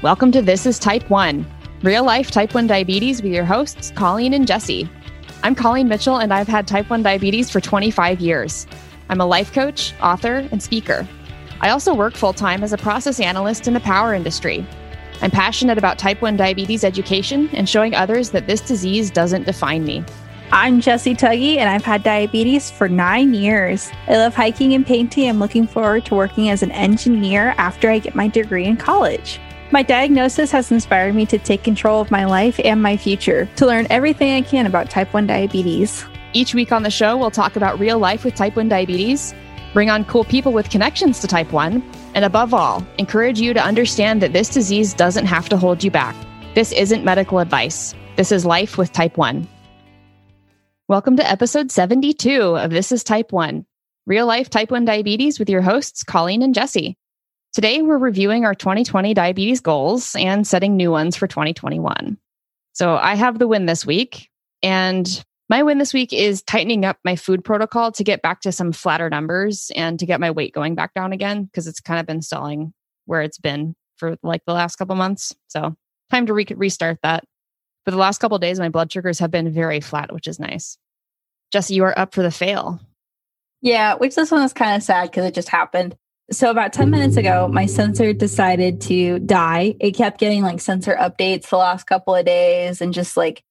Welcome to This is Type 1, real life type 1 diabetes with your hosts, Colleen and Jesse. I'm Colleen Mitchell, and I've had type 1 diabetes for 25 years. I'm a life coach, author, and speaker. I also work full time as a process analyst in the power industry. I'm passionate about type 1 diabetes education and showing others that this disease doesn't define me. I'm Jesse Tuggy, and I've had diabetes for nine years. I love hiking and painting. I'm looking forward to working as an engineer after I get my degree in college. My diagnosis has inspired me to take control of my life and my future, to learn everything I can about type 1 diabetes. Each week on the show, we'll talk about real life with type 1 diabetes, bring on cool people with connections to type 1, and above all, encourage you to understand that this disease doesn't have to hold you back. This isn't medical advice. This is life with type 1. Welcome to episode 72 of This is Type 1, real life type 1 diabetes with your hosts, Colleen and Jesse. Today, we're reviewing our 2020 diabetes goals and setting new ones for 2021. So, I have the win this week, and my win this week is tightening up my food protocol to get back to some flatter numbers and to get my weight going back down again because it's kind of been stalling where it's been for like the last couple months. So, time to re- restart that. For the last couple days, my blood sugars have been very flat, which is nice. Jesse, you are up for the fail. Yeah, which this one is kind of sad because it just happened. So about 10 minutes ago, my sensor decided to die. It kept getting like sensor updates the last couple of days and just like,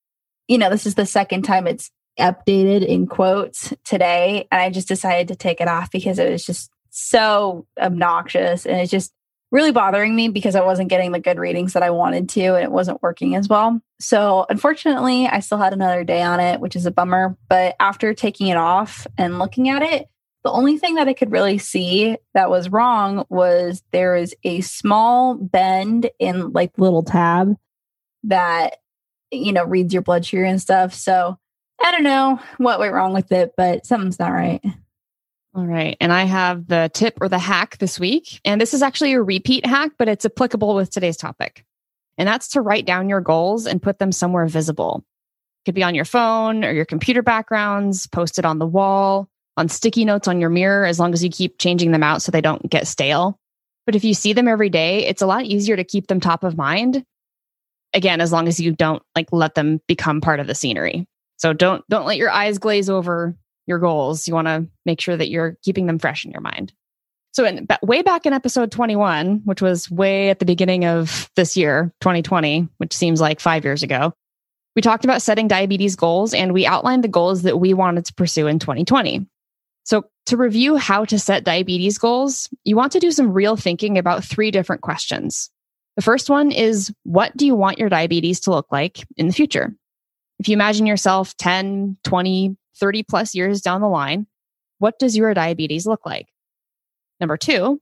you know, this is the second time it's updated in quotes today. And I just decided to take it off because it was just so obnoxious and it's just really bothering me because I wasn't getting the good readings that I wanted to and it wasn't working as well. So, unfortunately, I still had another day on it, which is a bummer. But after taking it off and looking at it, the only thing that I could really see that was wrong was there is a small bend in like little tab that you know reads your blood sugar and stuff. So I don't know what went wrong with it, but something's not right. All right. And I have the tip or the hack this week. And this is actually a repeat hack, but it's applicable with today's topic. And that's to write down your goals and put them somewhere visible. It could be on your phone or your computer backgrounds, posted on the wall, on sticky notes on your mirror as long as you keep changing them out so they don't get stale. But if you see them every day, it's a lot easier to keep them top of mind. Again, as long as you don't like let them become part of the scenery. So don't don't let your eyes glaze over your goals. You want to make sure that you're keeping them fresh in your mind. So in, way back in episode 21, which was way at the beginning of this year, 2020, which seems like 5 years ago, we talked about setting diabetes goals and we outlined the goals that we wanted to pursue in 2020. So, to review how to set diabetes goals, you want to do some real thinking about three different questions. The first one is what do you want your diabetes to look like in the future? If you imagine yourself 10, 20, 30 plus years down the line, what does your diabetes look like? Number two,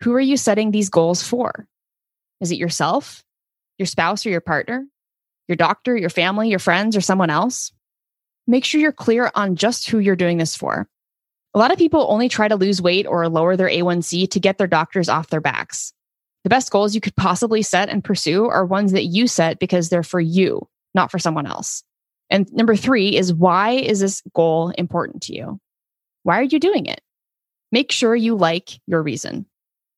who are you setting these goals for? Is it yourself, your spouse, or your partner, your doctor, your family, your friends, or someone else? Make sure you're clear on just who you're doing this for. A lot of people only try to lose weight or lower their A1C to get their doctors off their backs. The best goals you could possibly set and pursue are ones that you set because they're for you, not for someone else. And number three is why is this goal important to you? Why are you doing it? Make sure you like your reason.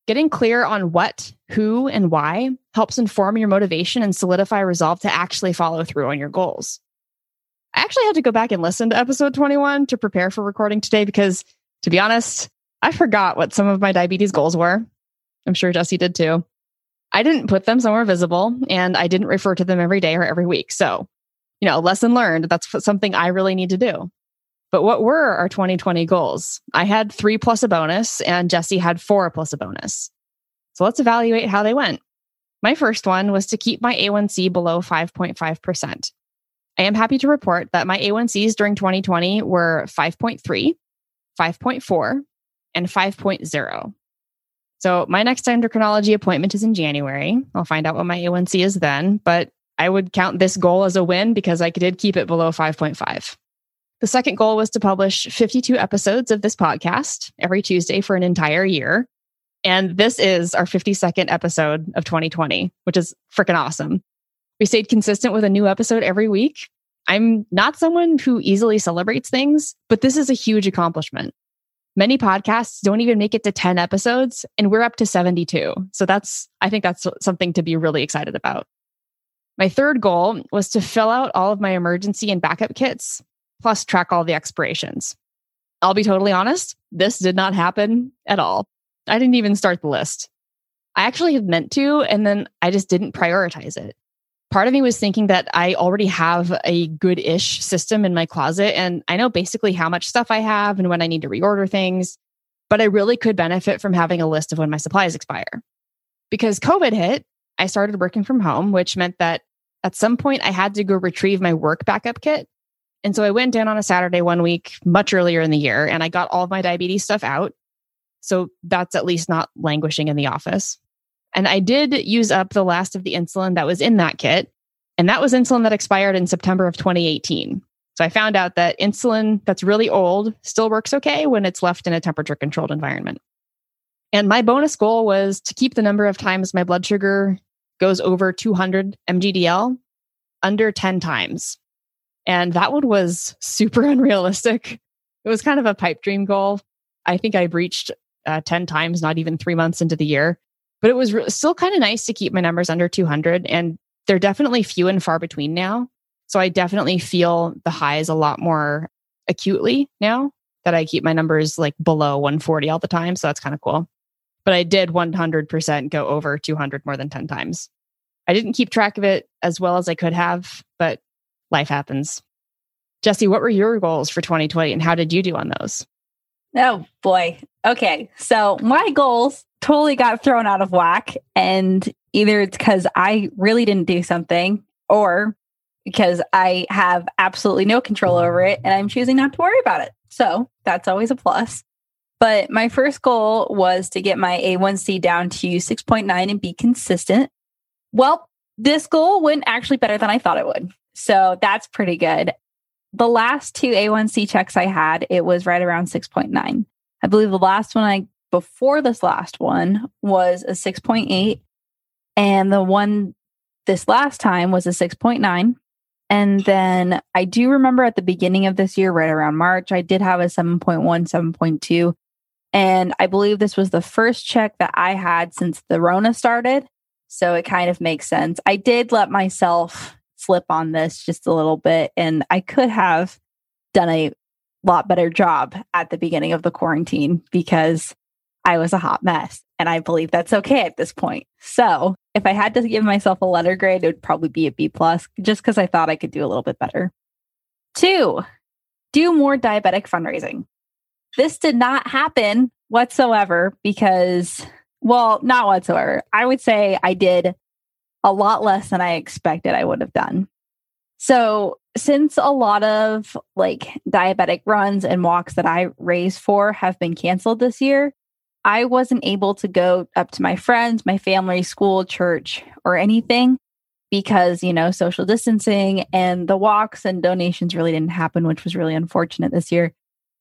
Getting clear on what, who, and why helps inform your motivation and solidify resolve to actually follow through on your goals. I actually had to go back and listen to episode 21 to prepare for recording today because, to be honest, I forgot what some of my diabetes goals were. I'm sure Jesse did too. I didn't put them somewhere visible and I didn't refer to them every day or every week. So, you know, lesson learned. That's something I really need to do. But what were our 2020 goals? I had three plus a bonus and Jesse had four plus a bonus. So let's evaluate how they went. My first one was to keep my A1C below 5.5%. I am happy to report that my A1Cs during 2020 were 5.3, 5.4, and 5.0. So my next endocrinology appointment is in January. I'll find out what my A1C is then, but I would count this goal as a win because I did keep it below 5.5. The second goal was to publish 52 episodes of this podcast every Tuesday for an entire year. And this is our 52nd episode of 2020, which is freaking awesome. We stayed consistent with a new episode every week. I'm not someone who easily celebrates things, but this is a huge accomplishment. Many podcasts don't even make it to 10 episodes, and we're up to 72. So that's, I think that's something to be really excited about. My third goal was to fill out all of my emergency and backup kits, plus track all the expirations. I'll be totally honest, this did not happen at all. I didn't even start the list. I actually had meant to, and then I just didn't prioritize it. Part of me was thinking that I already have a good ish system in my closet, and I know basically how much stuff I have and when I need to reorder things, but I really could benefit from having a list of when my supplies expire. Because COVID hit, I started working from home, which meant that at some point I had to go retrieve my work backup kit. And so I went in on a Saturday one week, much earlier in the year, and I got all of my diabetes stuff out. So that's at least not languishing in the office. And I did use up the last of the insulin that was in that kit. And that was insulin that expired in September of 2018. So I found out that insulin that's really old still works okay when it's left in a temperature controlled environment. And my bonus goal was to keep the number of times my blood sugar goes over 200 mgdl under 10 times. And that one was super unrealistic. It was kind of a pipe dream goal. I think I reached uh, 10 times, not even three months into the year. But it was re- still kind of nice to keep my numbers under 200. And they're definitely few and far between now. So I definitely feel the highs a lot more acutely now that I keep my numbers like below 140 all the time. So that's kind of cool. But I did 100% go over 200 more than 10 times. I didn't keep track of it as well as I could have, but life happens. Jesse, what were your goals for 2020 and how did you do on those? Oh boy. Okay. So my goals totally got thrown out of whack. And either it's because I really didn't do something or because I have absolutely no control over it and I'm choosing not to worry about it. So that's always a plus. But my first goal was to get my A1C down to 6.9 and be consistent. Well, this goal went actually better than I thought it would. So that's pretty good the last two A1C checks I had, it was right around 6.9. I believe the last one I before this last one was a 6.8 and the one this last time was a 6.9 and then I do remember at the beginning of this year right around March I did have a 7.1 7.2 and I believe this was the first check that I had since the Rona started so it kind of makes sense. I did let myself slip on this just a little bit. And I could have done a lot better job at the beginning of the quarantine because I was a hot mess. And I believe that's okay at this point. So if I had to give myself a letter grade, it would probably be a B plus just because I thought I could do a little bit better. Two, do more diabetic fundraising. This did not happen whatsoever because, well, not whatsoever. I would say I did a lot less than I expected I would have done. So, since a lot of like diabetic runs and walks that I raise for have been canceled this year, I wasn't able to go up to my friends, my family, school, church, or anything because, you know, social distancing and the walks and donations really didn't happen, which was really unfortunate this year.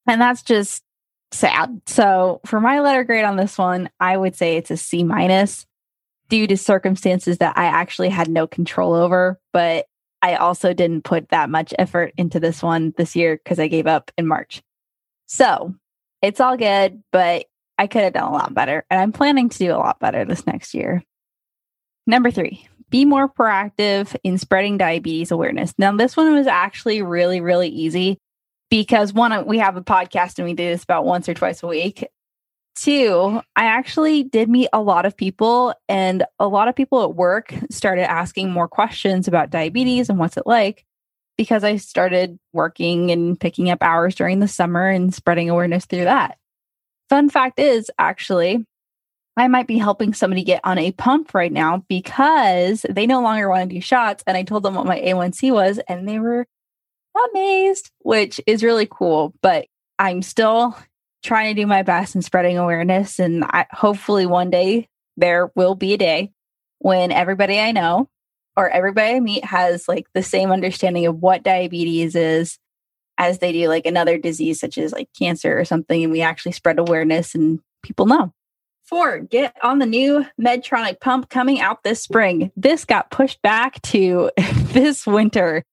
And that's just sad. So, for my letter grade on this one, I would say it's a C minus due to circumstances that I actually had no control over. But I also didn't put that much effort into this one this year because I gave up in March. So it's all good, but I could have done a lot better. And I'm planning to do a lot better this next year. Number three, be more proactive in spreading diabetes awareness. Now, this one was actually really, really easy because one, we have a podcast and we do this about once or twice a week. Two, I actually did meet a lot of people, and a lot of people at work started asking more questions about diabetes and what's it like because I started working and picking up hours during the summer and spreading awareness through that. Fun fact is, actually, I might be helping somebody get on a pump right now because they no longer want to do shots. And I told them what my A1C was, and they were amazed, which is really cool. But I'm still trying to do my best in spreading awareness. And I, hopefully one day there will be a day when everybody I know or everybody I meet has like the same understanding of what diabetes is as they do like another disease such as like cancer or something. And we actually spread awareness and people know. Four, get on the new Medtronic pump coming out this spring. This got pushed back to this winter.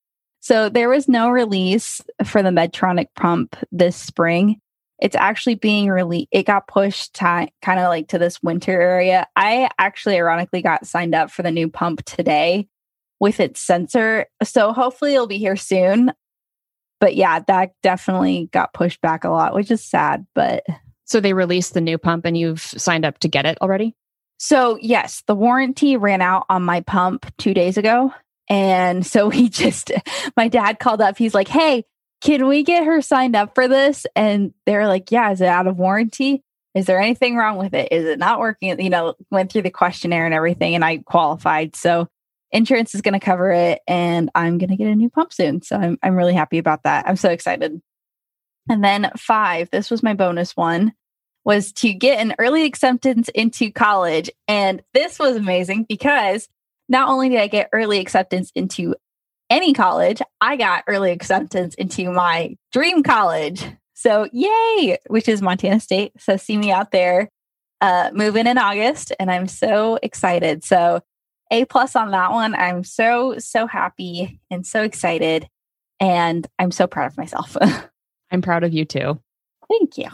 So there was no release for the Medtronic pump this spring it's actually being really it got pushed kind of like to this winter area i actually ironically got signed up for the new pump today with its sensor so hopefully it'll be here soon but yeah that definitely got pushed back a lot which is sad but so they released the new pump and you've signed up to get it already so yes the warranty ran out on my pump two days ago and so he just my dad called up he's like hey can we get her signed up for this? And they're like, yeah, is it out of warranty? Is there anything wrong with it? Is it not working? You know, went through the questionnaire and everything, and I qualified. So insurance is going to cover it, and I'm going to get a new pump soon. So I'm, I'm really happy about that. I'm so excited. And then five, this was my bonus one, was to get an early acceptance into college. And this was amazing because not only did I get early acceptance into any college, I got early acceptance into my dream college. So, yay, which is Montana State. So, see me out there uh, moving in August, and I'm so excited. So, A plus on that one. I'm so, so happy and so excited. And I'm so proud of myself. I'm proud of you too. Thank you.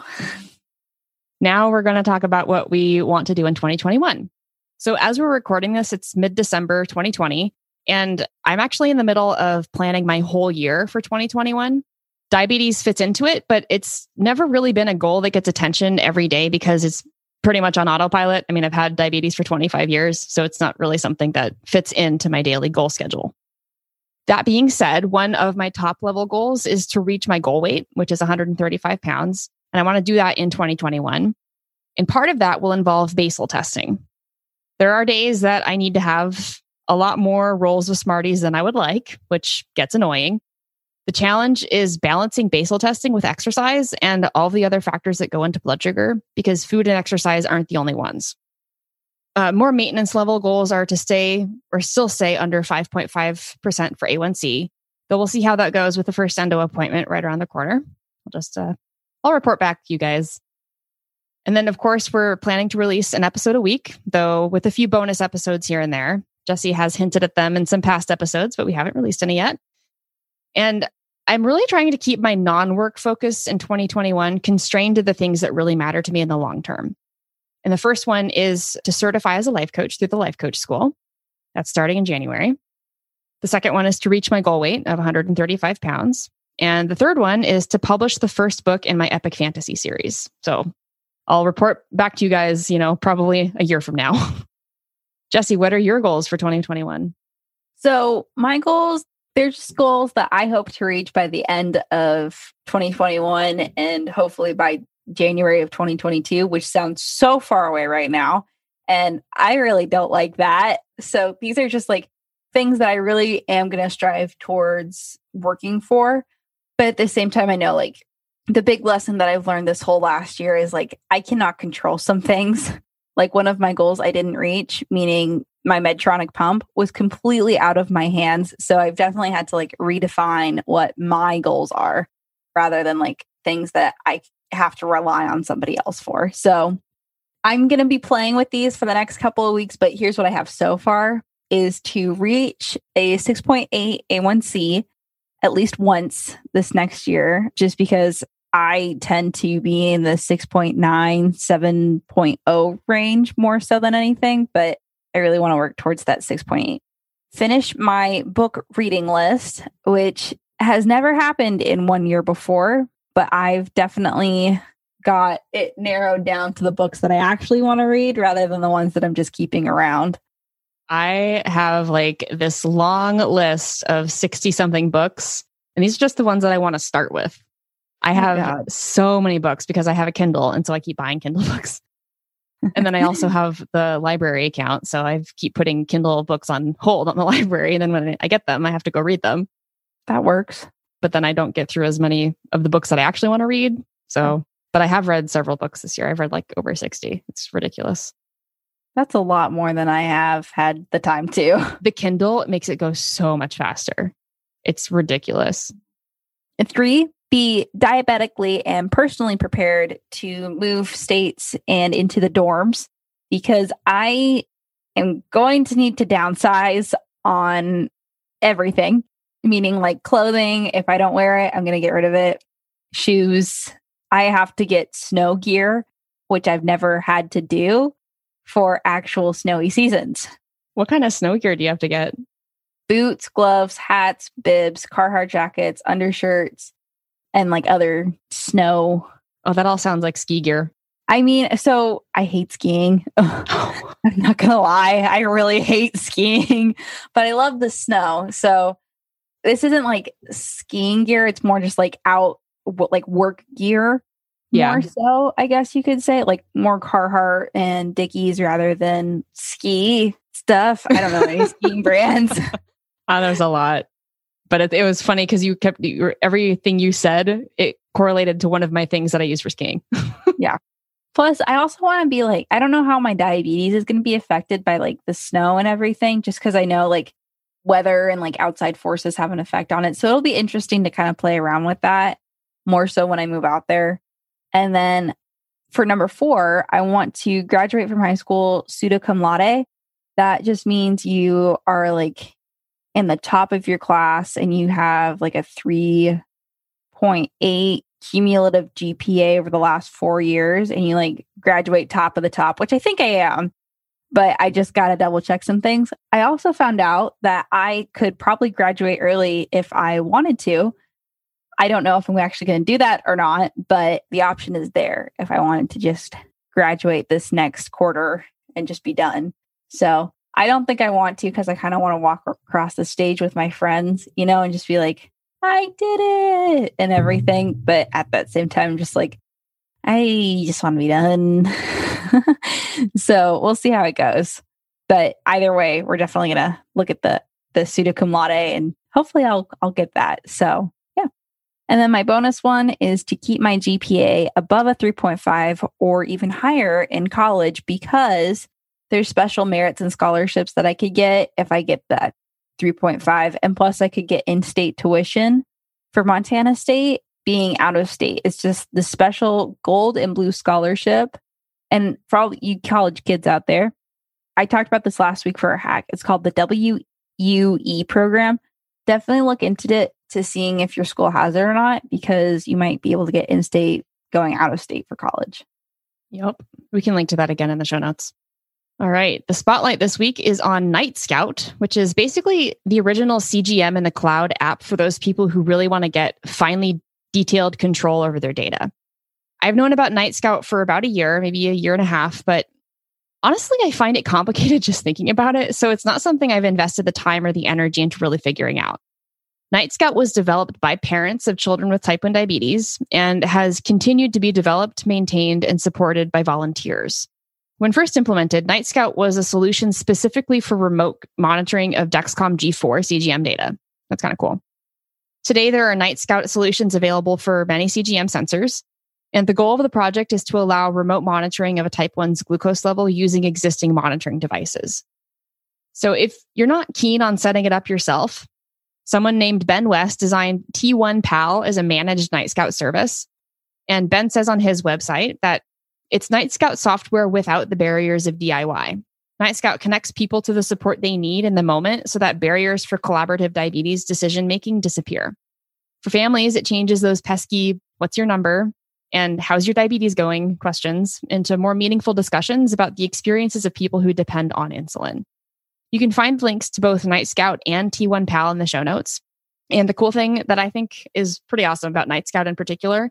Now we're going to talk about what we want to do in 2021. So, as we're recording this, it's mid December 2020. And I'm actually in the middle of planning my whole year for 2021. Diabetes fits into it, but it's never really been a goal that gets attention every day because it's pretty much on autopilot. I mean, I've had diabetes for 25 years, so it's not really something that fits into my daily goal schedule. That being said, one of my top level goals is to reach my goal weight, which is 135 pounds. And I want to do that in 2021. And part of that will involve basal testing. There are days that I need to have a lot more rolls of Smarties than I would like, which gets annoying. The challenge is balancing basal testing with exercise and all the other factors that go into blood sugar because food and exercise aren't the only ones. Uh, more maintenance level goals are to stay or still stay under 5.5% for A1C. Though we'll see how that goes with the first endo appointment right around the corner. I'll just, uh, I'll report back to you guys. And then, of course, we're planning to release an episode a week, though with a few bonus episodes here and there. Jesse has hinted at them in some past episodes, but we haven't released any yet. And I'm really trying to keep my non work focus in 2021 constrained to the things that really matter to me in the long term. And the first one is to certify as a life coach through the Life Coach School. That's starting in January. The second one is to reach my goal weight of 135 pounds. And the third one is to publish the first book in my epic fantasy series. So I'll report back to you guys, you know, probably a year from now. Jesse, what are your goals for 2021? So, my goals, they're just goals that I hope to reach by the end of 2021 and hopefully by January of 2022, which sounds so far away right now. And I really don't like that. So, these are just like things that I really am going to strive towards working for. But at the same time, I know like the big lesson that I've learned this whole last year is like I cannot control some things. Like one of my goals I didn't reach, meaning my Medtronic pump was completely out of my hands. So I've definitely had to like redefine what my goals are rather than like things that I have to rely on somebody else for. So I'm going to be playing with these for the next couple of weeks, but here's what I have so far is to reach a 6.8 A1C at least once this next year just because I tend to be in the 6.9, 7.0 range more so than anything, but I really want to work towards that 6.8. Finish my book reading list, which has never happened in one year before, but I've definitely got it narrowed down to the books that I actually want to read rather than the ones that I'm just keeping around. I have like this long list of 60 something books, and these are just the ones that I want to start with. I oh have oh so many books because I have a Kindle. And so I keep buying Kindle books. And then I also have the library account. So I keep putting Kindle books on hold on the library. And then when I get them, I have to go read them. That works. But then I don't get through as many of the books that I actually want to read. So, but I have read several books this year. I've read like over 60. It's ridiculous. That's a lot more than I have had the time to. The Kindle makes it go so much faster. It's ridiculous. And three, be diabetically and personally prepared to move states and into the dorms because I am going to need to downsize on everything, meaning like clothing. If I don't wear it, I'm going to get rid of it. Shoes. I have to get snow gear, which I've never had to do for actual snowy seasons. What kind of snow gear do you have to get? Boots, gloves, hats, bibs, Carhartt jackets, undershirts, and like other snow. Oh, that all sounds like ski gear. I mean, so I hate skiing. I'm not gonna lie, I really hate skiing, but I love the snow. So this isn't like skiing gear; it's more just like out, like work gear. Yeah. More so, I guess you could say, like more Carhartt and Dickies rather than ski stuff. I don't know any skiing brands. Ah, there's a lot, but it, it was funny because you kept you, everything you said. It correlated to one of my things that I use for skiing. Yeah. Plus, I also want to be like, I don't know how my diabetes is going to be affected by like the snow and everything, just because I know like weather and like outside forces have an effect on it. So it'll be interesting to kind of play around with that more so when I move out there. And then for number four, I want to graduate from high school pseudo cum laude. That just means you are like in the top of your class and you have like a 3.8 cumulative GPA over the last four years and you like graduate top of the top, which I think I am, but I just got to double check some things. I also found out that I could probably graduate early if I wanted to. I don't know if I'm actually going to do that or not, but the option is there if I wanted to just graduate this next quarter and just be done. So I don't think I want to because I kind of want to walk across the stage with my friends, you know, and just be like, I did it and everything. Mm-hmm. But at that same time, just like, I just want to be done. so we'll see how it goes. But either way, we're definitely gonna look at the the pseudo cum laude and hopefully I'll I'll get that. So yeah. And then my bonus one is to keep my GPA above a 3.5 or even higher in college because there's special merits and scholarships that I could get if I get that 3.5. And plus, I could get in state tuition for Montana State being out of state. It's just the special gold and blue scholarship. And for all you college kids out there, I talked about this last week for a hack. It's called the WUE program. Definitely look into it to seeing if your school has it or not, because you might be able to get in state going out of state for college. Yep. We can link to that again in the show notes. All right. The spotlight this week is on Night Scout, which is basically the original CGM in the cloud app for those people who really want to get finely detailed control over their data. I've known about Night Scout for about a year, maybe a year and a half, but honestly, I find it complicated just thinking about it. So it's not something I've invested the time or the energy into really figuring out. Night Scout was developed by parents of children with type 1 diabetes and has continued to be developed, maintained, and supported by volunteers. When first implemented, Night Scout was a solution specifically for remote monitoring of Dexcom G4 CGM data. That's kind of cool. Today, there are Night Scout solutions available for many CGM sensors. And the goal of the project is to allow remote monitoring of a type 1's glucose level using existing monitoring devices. So if you're not keen on setting it up yourself, someone named Ben West designed T1 Pal as a managed Night Scout service. And Ben says on his website that it's Night Scout software without the barriers of DIY. Night Scout connects people to the support they need in the moment so that barriers for collaborative diabetes decision making disappear. For families, it changes those pesky, what's your number? And how's your diabetes going questions into more meaningful discussions about the experiences of people who depend on insulin. You can find links to both Night Scout and T1 Pal in the show notes. And the cool thing that I think is pretty awesome about Night Scout in particular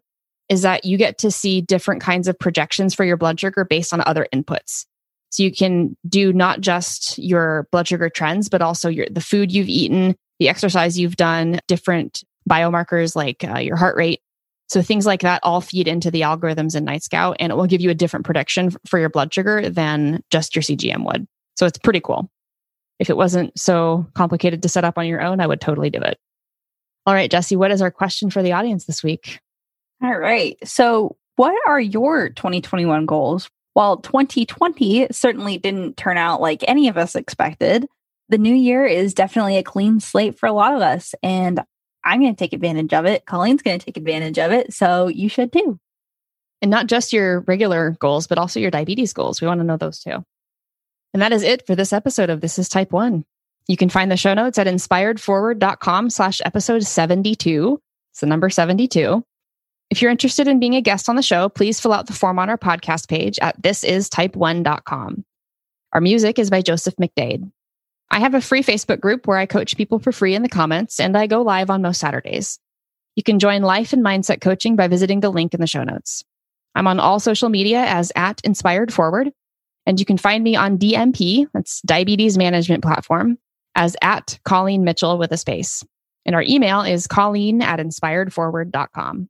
is that you get to see different kinds of projections for your blood sugar based on other inputs. So you can do not just your blood sugar trends, but also your the food you've eaten, the exercise you've done, different biomarkers like uh, your heart rate. So things like that all feed into the algorithms in Night Scout, and it will give you a different prediction for your blood sugar than just your CGM would. So it's pretty cool. If it wasn't so complicated to set up on your own, I would totally do it. All right, Jesse, what is our question for the audience this week? All right. So, what are your 2021 goals? While 2020 certainly didn't turn out like any of us expected, the new year is definitely a clean slate for a lot of us. And I'm going to take advantage of it. Colleen's going to take advantage of it. So, you should too. And not just your regular goals, but also your diabetes goals. We want to know those too. And that is it for this episode of This is Type 1. You can find the show notes at inspiredforward.com slash episode 72. It's the number 72. If you're interested in being a guest on the show, please fill out the form on our podcast page at thisistype1.com. Our music is by Joseph McDade. I have a free Facebook group where I coach people for free in the comments, and I go live on most Saturdays. You can join life and mindset coaching by visiting the link in the show notes. I'm on all social media as at Inspired Forward, and you can find me on DMP, that's Diabetes Management Platform, as at Colleen Mitchell with a space. And our email is colleen at inspiredforward.com.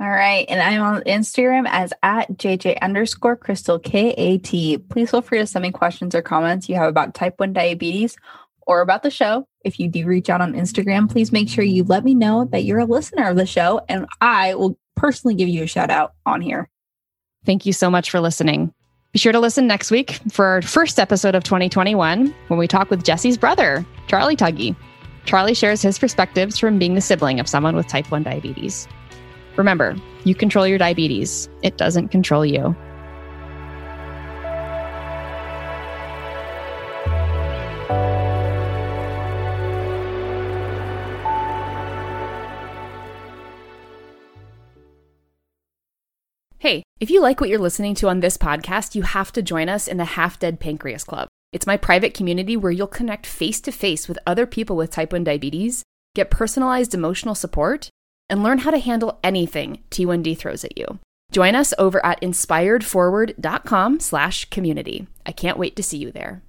All right. And I'm on Instagram as at JJ underscore crystal KAT. Please feel free to send me questions or comments you have about type 1 diabetes or about the show. If you do reach out on Instagram, please make sure you let me know that you're a listener of the show and I will personally give you a shout out on here. Thank you so much for listening. Be sure to listen next week for our first episode of 2021 when we talk with Jesse's brother, Charlie Tuggy. Charlie shares his perspectives from being the sibling of someone with type 1 diabetes. Remember, you control your diabetes, it doesn't control you. Hey, if you like what you're listening to on this podcast, you have to join us in the Half Dead Pancreas Club. It's my private community where you'll connect face to face with other people with type 1 diabetes, get personalized emotional support, and learn how to handle anything T1D throws at you. Join us over at inspiredforward.com slash community. I can't wait to see you there.